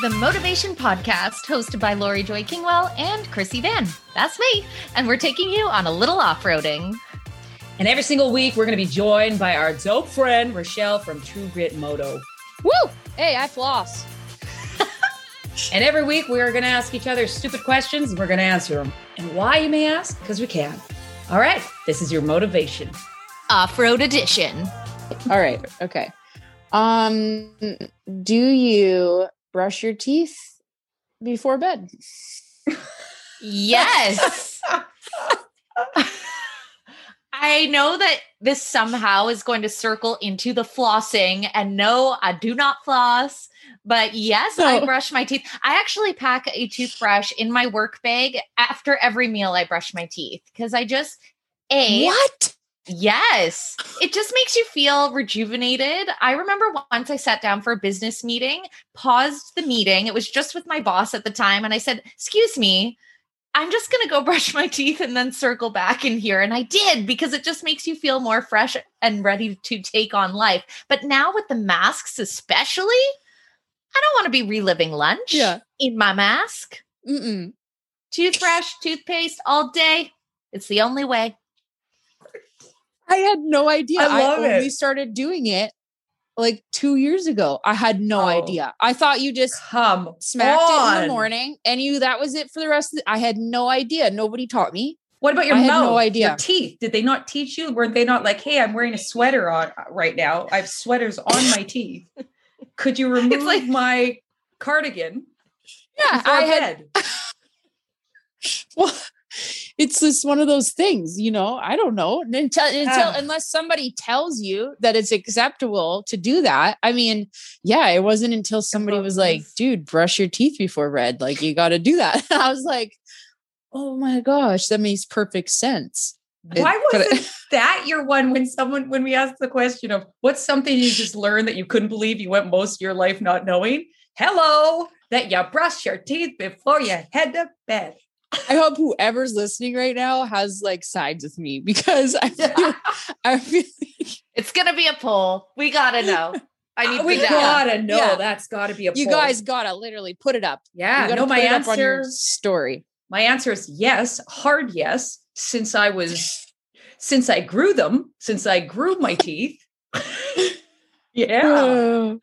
to the Motovation Podcast, hosted by Laurie Joy Kingwell and Krissy Vann. That's me. And we're taking you on a little off roading. And every single week, we're going to be joined by our dope friend, Richelle from True Grit Moto. Woo! Hey, I floss. and every week, we are going to ask each other stupid questions and we're going to answer them. And why, you may ask? Because we can. All right, this is your motivation. Off road edition. All right. Okay. Um, do you brush your teeth before bed? Yes. I know that this somehow is going to circle into the flossing. And no, I do not floss. But yes, no. I brush my teeth. I actually pack a toothbrush in my work bag after every meal I brush my teeth because I just, A, what? Yes. It just makes you feel rejuvenated. I remember once I sat down for a business meeting, paused the meeting. It was just with my boss at the time. And I said, Excuse me, I'm just going to go brush my teeth and then circle back in here. And I did because it just makes you feel more fresh and ready to take on life. But now with the masks, especially, I don't want to be reliving lunch yeah. in my mask. Mm-mm. Toothbrush, toothpaste all day. It's the only way. I had no idea. I, love I only it. started doing it like two years ago. I had no Oh. idea. I thought you just Come smacked it in the morning and you that was it for the rest of the I had no idea. Nobody taught me. What about your I had mouth? no idea. Your teeth? Did they not teach you? Were they not like, hey, I'm wearing a sweater on uh, right now. I have sweaters on my teeth. Could you remove like- my cardigan? Yeah, I had well, it's just one of those things, you know. I don't know until until Ah. unless somebody tells you that it's acceptable to do that. I mean, yeah, it wasn't until somebody was like, "Dude, brush your teeth before bed. Like, you got to do that." I was like, "Oh my gosh, that makes perfect sense." Why wasn't that your one when someone when we asked the question of what's something you just learned that you couldn't believe you went most of your life not knowing? Hello, that you brush your teeth before you head to bed. I hope whoever's listening right now has like sides with me because I feel, I feel It's going to be a poll. We got to know. I need uh, we the gotta know Yeah. that's gotta be a you poll. guys gotta literally put it up. yeah you gotta no my put it up on your answer story. my answer is yes hard yes since i was since i grew them since i grew my teeth yeah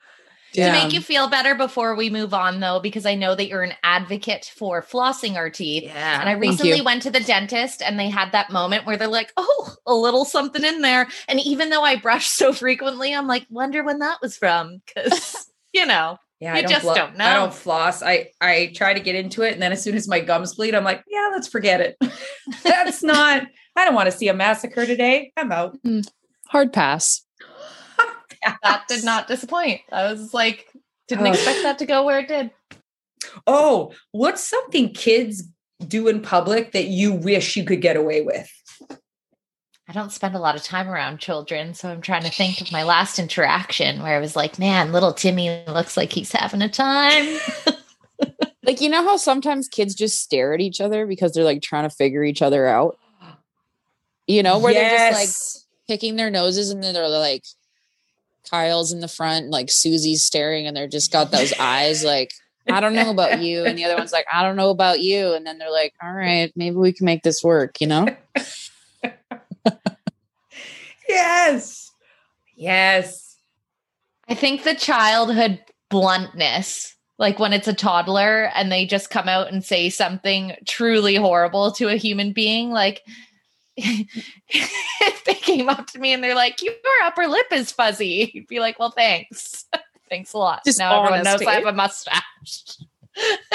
To make you feel better before we move on, though, because I know that you're an advocate for flossing our teeth. yeah And I recently went to the dentist and they had that moment where they're like, oh, a little something in there. And even though I brush so frequently, I'm like, wonder when that was from. Because, you know, Yeah, You I don't just flo- don't know. I don't floss. I I try to get into it, and then as soon as my gums bleed, I'm like, yeah, let's forget it. That's not. I don't want to see a massacre today. I'm out. Hmm. Hard pass. that did not disappoint. I was like, didn't Oh. expect that to go where it did. Oh, what's something kids do in public that you wish you could get away with? I don't spend a lot of time around children. So I'm trying to think of my last interaction where I was like, man, little Timmy looks like he's having a time. Like you know how sometimes kids just stare at each other because they're like trying to figure each other out. You know, where they're just like picking their noses and then they're like Kyle's in the front, like Susie's staring, and they're just got those eyes like, I don't know about you. And the other one's like, I don't know about you. And then they're like, All right, maybe we can make this work, you know? yes, yes. I think the childhood bluntness, like when it's a toddler and they just come out and say something truly horrible to a human being, like if they came up to me and they're like, Your upper lip is fuzzy, you'd be like, Well, thanks. thanks a lot. Just now everyone knows. I have a mustache. Yeah.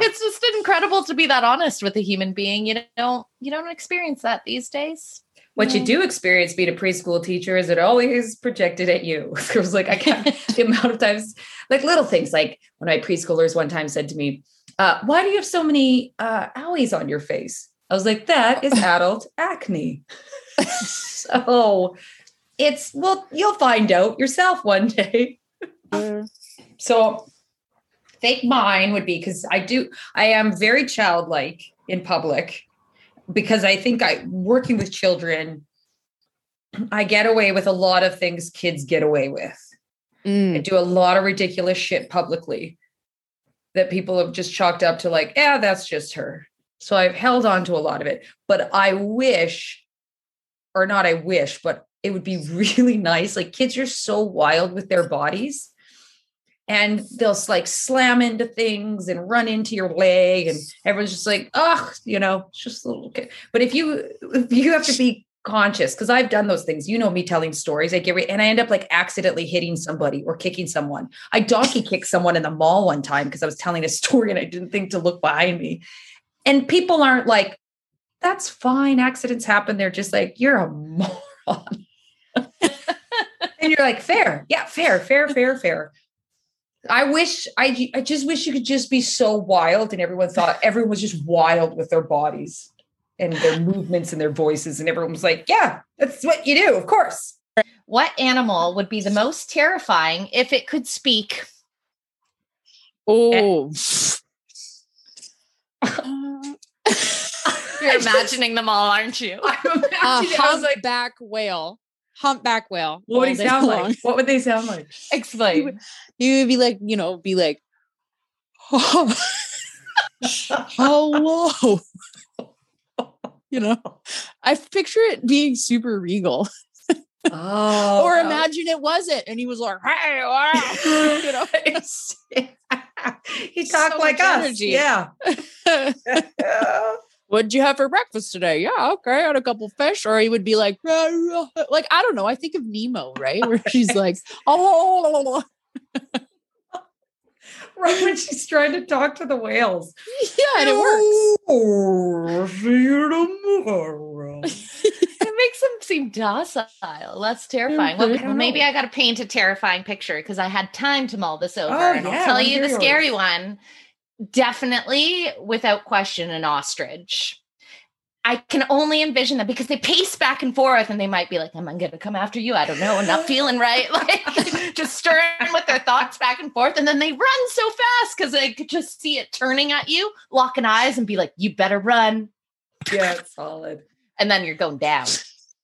It's just incredible to be that honest with a human being. You don't you don't experience that these days. What you do experience being a preschool teacher is it always projected at you. it was like I can't the amount of times, like little things, like when my preschoolers one time said to me, uh, "Why do you have so many uh, owies on your face?" I was like, "That is adult acne." so it's well, you'll find out yourself one day. So I think mine would be because I do, I am very childlike in public because I think I working with children, I get away with a lot of things kids get away with. I Mm. do a lot of ridiculous shit publicly. that people have just chalked up to like, yeah, that's just her. So I've held on to a lot of it. But I wish, or not I wish, but it would be really nice. Like kids are so wild with their bodies and they'll like slam into things and run into your leg and everyone's just like oh you know it's just a little kid but if you if you have to be conscious because i've done those things you know me telling stories i get re- and i end up like accidentally hitting somebody or kicking someone i donkey kicked someone in the mall one time because i was telling a story and i didn't think to look behind me and people aren't like that's fine accidents happen they're just like you're a moron and you're like fair yeah fair fair fair fair I wish I I just wish you could just be so wild and everyone thought everyone was just wild with their bodies and their movements and their voices and everyone was like, yeah, that's what you do, of course. What animal would be the most terrifying if it could speak? Oh. You're imagining them all, aren't you? I'm imagining, a humpback whale. Humpback whale. What would he sound long. like? What would they sound like? Explain. You would be like, you know, be like, oh, hello. you know, I picture it being super regal. Oh, or imagine it wasn't, and he was like, "Hey, wow. you know." he talked so like us, energy. yeah. What'd you have for breakfast today? Yeah, okay, I had a couple fish. Or he would be like, like I don't know. I think of Nemo, right, where she's like, oh, oh, oh, oh right when she's trying to talk to the whales. Yeah, and it works. Oh, see you tomorrow. it makes them seem docile. That's terrifying. Well, maybe I got to paint a terrifying picture because I had time to mull this over. Oh, and yeah, I'll tell you the scary one. Definitely, without question, an ostrich. I can only envision that because they pace back and forth and they might be like, Am I going to come after you? I don't know. I'm not feeling right. Like just stirring with their thoughts back and forth. And then they run so fast because they could just see it turning at you, locking eyes and be like, You better run. Yeah, solid. And then you're going down.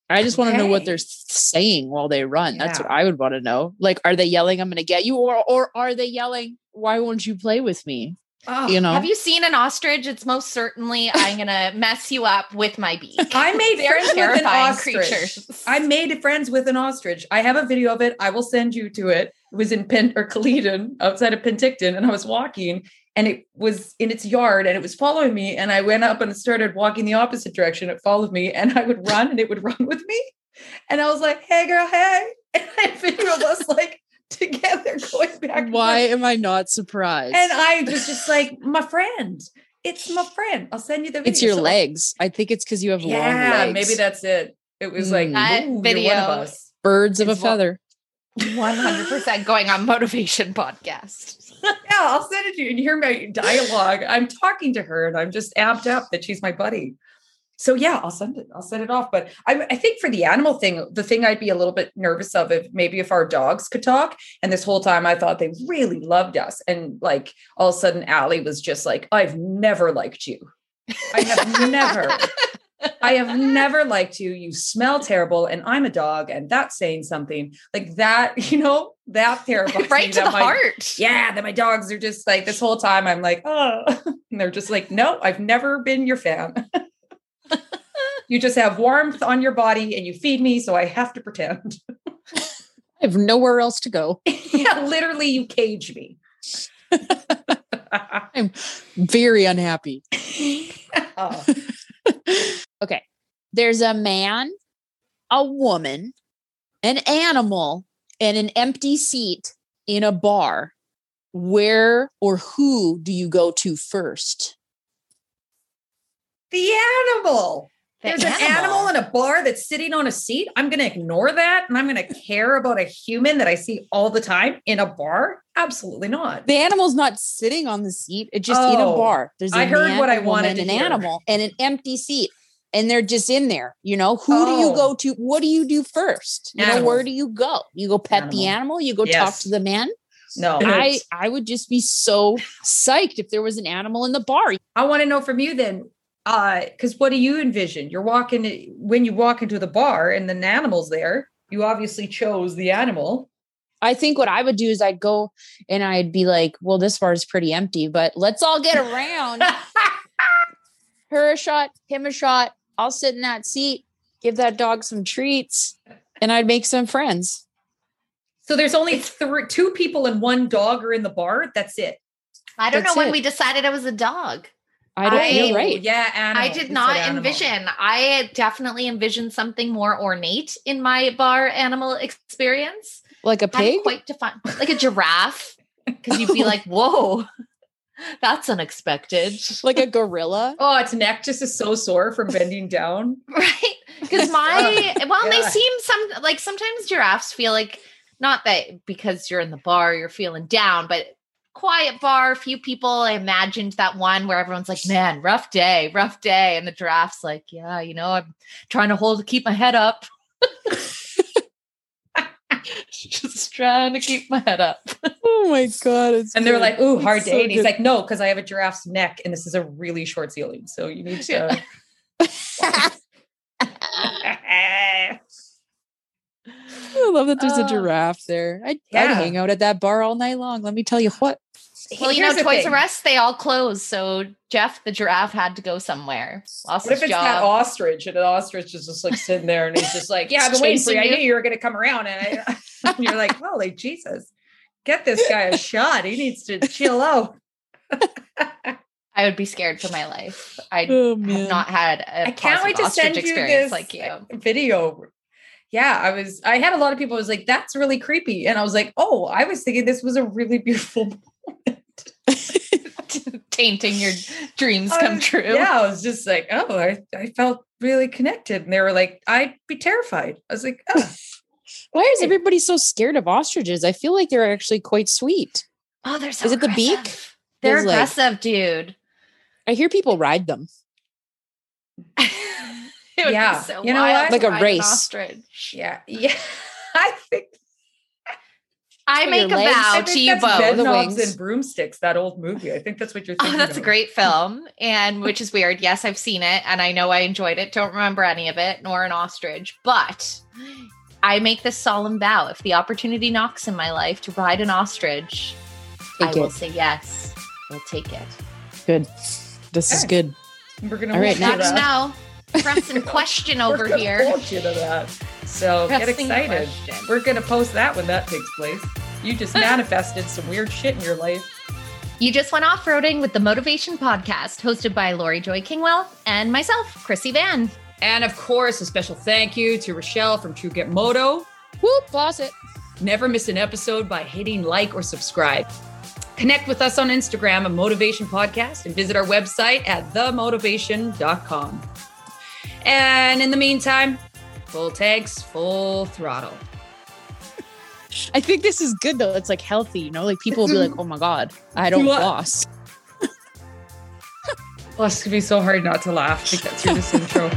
I just okay. want to know what they're saying while they run. Yeah. That's what I would want to know. Like, are they yelling, I'm going to get you? Or, or are they yelling, Why won't you play with me? Oh, you know, have you seen an ostrich? It's most certainly I'm gonna mess you up with my beak. I made friends with an ostrich. Creatures. I made friends with an ostrich. I have a video of it. I will send you to it. It was in Pen or Kaleden outside of Penticton, and I was walking, and it was in its yard, and it was following me. And I went up and started walking the opposite direction. It followed me, and I would run, and it would run with me. And I was like, "Hey, girl, hey!" And I video of us like together going back. Why am I not surprised? And I was just like, my friend. It's my friend. I'll send you the video. It's your so legs. I think it's because you have yeah, long legs. Maybe that's it. It was like mm. that video. Birds of a feather. 100% going on Motovation podcast. yeah, I'll send it to you and you hear my dialogue. I'm talking to her and I'm just amped up that she's my buddy so yeah, I'll send it. I'll send it off. But I, I, think for the animal thing, the thing I'd be a little bit nervous of if maybe if our dogs could talk. And this whole time I thought they really loved us. And like all of a sudden Allie was just like, I've never liked you. I have never. I have never liked you. You smell terrible, and I'm a dog, and that's saying something like that. You know that terrifies right to the my, heart. Yeah, that my dogs are just like this whole time. I'm like, oh, and they're just like, no, I've never been your fan. you just have warmth on your body and you feed me, so I have to pretend. I have nowhere else to go. yeah, literally, you cage me. I'm very unhappy. oh. okay. There's a man, a woman, an animal, and an empty seat in a bar. Where or who do you go to first? The animal. The There's animal. an animal in a bar that's sitting on a seat. I'm going to ignore that and I'm going to care about a human that I see all the time in a bar? Absolutely not. The animal's not sitting on the seat. It's just oh, in a oh, bar. There's a I heard man, what I wanted an hear. animal and an empty seat. And they're just in there. You know, who oh. do you go oh. to? What do you do first? You know, where do you go? You go pet animal. the animal, you go yes. talk to the man. No, I I would just be so psyched if there was an animal in the bar. I want to know from you then uh because what do you envision you're walking when you walk into the bar and the animal's there you obviously chose the animal I think what I would do is I'd go and I'd be like, well, this bar is pretty empty, but let's all get around. Her a shot, him a shot. I'll sit in that seat, give that dog some treats, and I'd make some friends. So there's only three, two people and one dog are in the bar. That's it. I don't That's know when it. we decided it was a dog. I don't. I- you're right. Yeah, animal. I did said not animal. envision. I definitely envisioned something more ornate in my bar animal experience. Like a Hadn't pig. quite defined, like a giraffe, because you'd be like, "Whoa, that's unexpected." like a gorilla. Oh, its neck just is so sore from bending down. right because my well they seem some like sometimes giraffes feel like not that because you're in the bar you're feeling down but quiet bar few people i imagined that one where everyone's like man rough day rough day and the giraffe's like yeah you know i'm trying to hold keep my head up just trying to keep my head up Oh my god! It's And they're like, ooh, hard It's day. so and he's good. like, no, because I have a giraffe's neck and this is a really short ceiling. So you need to. I love that there's a Oh. giraffe there. I, I'd hang out at that bar all night long. Let me tell you what. Well you know toys thing. r us they all closed so jeff the giraffe had to go somewhere lost What if his it's that ostrich and an ostrich is just like sitting there and he's just like, yeah, I've been waiting for you. I knew you. you were going to come around. And, I, and you're like, holy Jesus, get this guy a shot. He needs to chill out. i would be scared for my life i Oh have not had a I can't wait to send ostrich you experience this like you. video. Yeah, I was, I had a lot of people was like, that's really creepy. And I was like, oh, I was thinking this was a really beautiful Tainting your dreams come was- true. Yeah, I was just like, oh, I, I felt really connected. And they were like, I'd be terrified. I was like, oh, Why is everybody so scared of ostriches? I feel like they're actually quite sweet. Oh, they're so Is it the beak? They're It's like- aggressive, dude. I hear people ride them. It would be Yeah. so You know what? Like a race. ostrich. yeah, yeah. I think, I make a legs? vow to you that's both. Bed The Knobs wings. and Broomsticks, that old movie. I think that's what you're Oh, thinking that's a great film, and which is weird. Yes, I've seen it, and I know I enjoyed it. Don't remember any of it, nor an ostrich. But I make this solemn vow: if the opportunity knocks in my life to ride an ostrich, I Take will say yes. We'll take it. Good. This is good. We're going to All right, Let next. us know. Pressing question over We're gonna here. So get excited. We're going to post that when that takes place. You just manifested some weird shit in your life. You just went off roading with the Motovation Podcast, hosted by Laurie Joy Kingwell and myself, Krissy Vann. And of course, a special thank you to Richelle from True Grit Moto. Whoop, boss it. Never miss an episode by hitting like or subscribe. Connect with us on Instagram at Motovation Podcast and visit our website at themotovation.com. And in the meantime, full tanks, full throttle. I think this is good though. It's like healthy, you know? Like people will be like, oh my God, I don't What? floss. Oh, it's gonna be so hard not to laugh to get through this intro.